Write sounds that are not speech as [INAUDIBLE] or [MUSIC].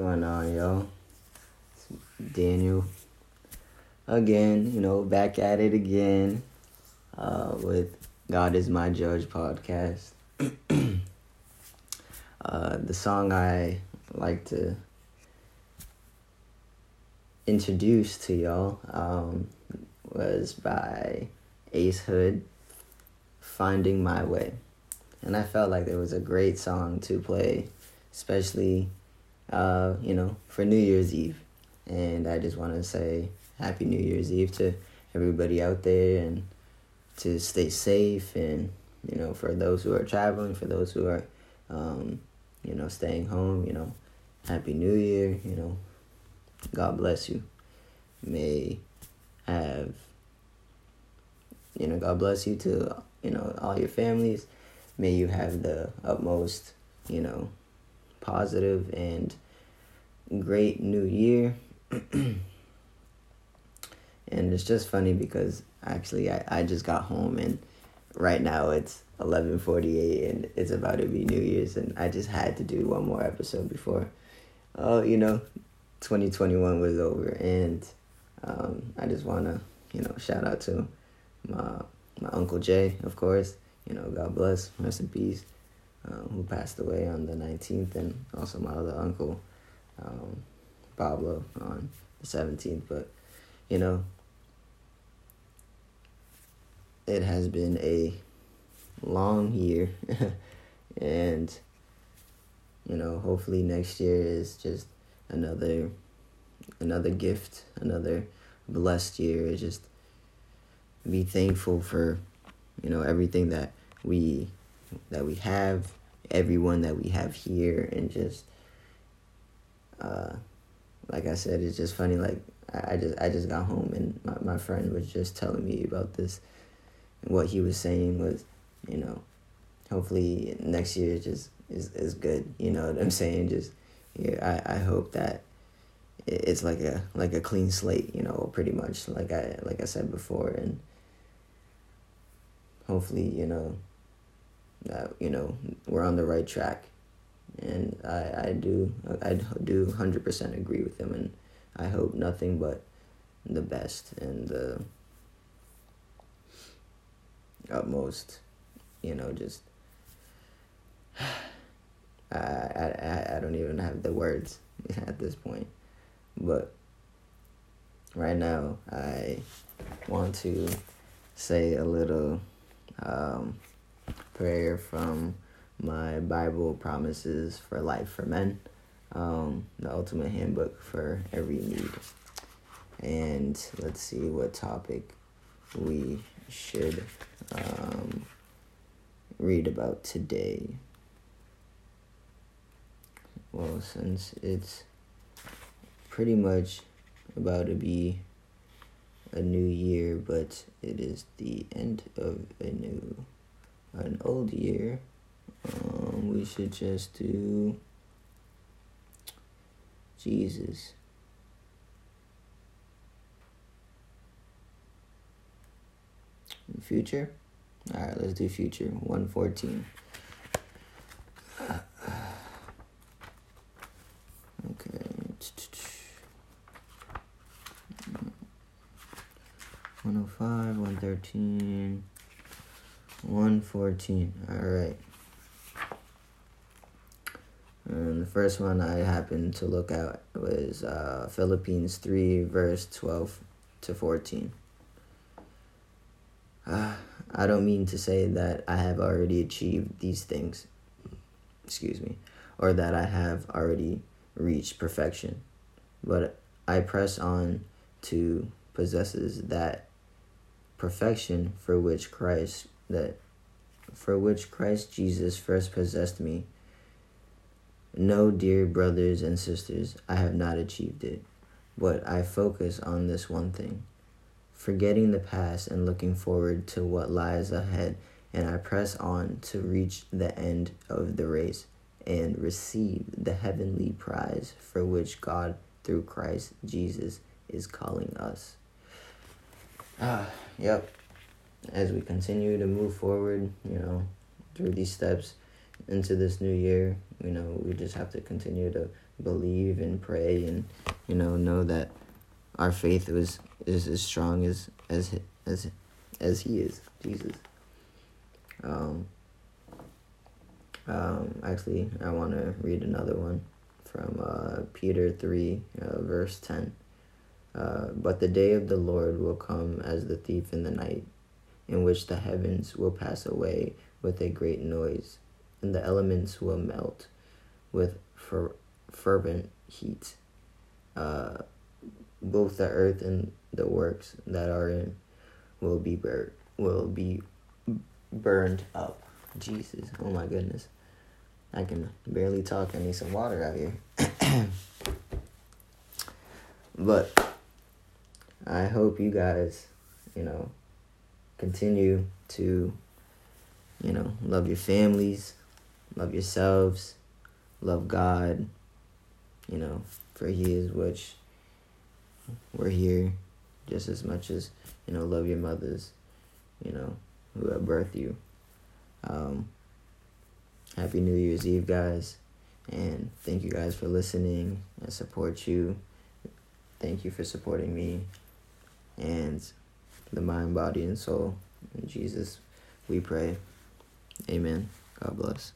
going on? It's Daniel. Again, you know, back at it again uh, with God is My Judge podcast. [CLEARS THROAT] uh, the song I like to introduce to y'all um, was by Ace Hood, Finding My Way. And I felt like it was a great song to play, especially uh, you know, for New Year's Eve. And I just want to say Happy New Year's Eve to everybody out there and to stay safe and, you know, for those who are traveling, for those who are, um, you know, staying home, you know, Happy New Year, you know, God bless you. May have, you know, God bless you to, you know, all your families. May you have the utmost, you know, positive and great new year. [CLEARS THROAT] and it's just funny because actually I, I just got home and right now it's 11:48 and it's about to be New Year's and I just had to do one more episode before oh you know 2021 was over. And um, I just want to you know shout out to my my uncle Jay of course. You know God bless rest in peace um, who passed away on the 19th, and also my other uncle, um, Pablo, on the 17th. But, you know, it has been a long year, [LAUGHS] and, you know, hopefully next year is just another another gift, another blessed year. Just be thankful for, you know, everything that we that we have, everyone that we have here, and just uh, like I said, it's just funny. Like I, I just I just got home and my my friend was just telling me about this. What he was saying was, you know, hopefully next year just is is good. You know what I'm saying? Just yeah, I I hope that it's like a like a clean slate. You know, pretty much like I like I said before, and hopefully you know that you know we're on the right track, and I I do I do hundred percent agree with him, and I hope nothing but the best and the utmost, you know, just. [SIGHS] I, I, I don't even have the words [LAUGHS] at this point. But right now, I want to say a little um, prayer from my Bible Promises for Life for Men, um, the ultimate handbook for every need. And let's see what topic we should um, read about today. Well, since it's pretty much about to be a new year, but it is the end of a new an old year, um, we should just do Jesus. Future? Alright, let's do future. 114. Okay. 105, 113. 114. All right. And the first one I happened to look at was uh, Philippians 3, verse 12 to 14. Uh, [SIGHS] I don't mean to say that I have already achieved these things, excuse me, or that I have already reached perfection, but I press on to possesses that perfection for which Christ that for which Christ Jesus first possessed me. No, dear brothers and sisters, I have not achieved it, but I focus on this one thing forgetting the past and looking forward to what lies ahead, and I press on to reach the end of the race and receive the heavenly prize for which God, through Christ Jesus, is calling us. Ah, yep as we continue to move forward, you know, through these steps into this new year, you know, we just have to continue to believe and pray and you know know that our faith was is as strong as as as as he is jesus. Um um actually i want to read another one from uh, peter 3 uh, verse 10 uh, but the day of the lord will come as the thief in the night in which the heavens will pass away with a great noise and the elements will melt with fer- fervent heat. Uh, both the earth and the works that are in will be bur- will be burned up. Jesus, oh my goodness. I can barely talk. I need some water out here. [COUGHS] but I hope you guys, you know, continue to, you know, love your families, love yourselves, love God, you know, for He is which we're here just as much as, you know, love your mothers, you know, who have birthed you. Um, happy New Year's Eve, guys. And thank you guys for listening. I support you. Thank you for supporting me and the mind, body, and soul. In Jesus, we pray. Amen. God bless.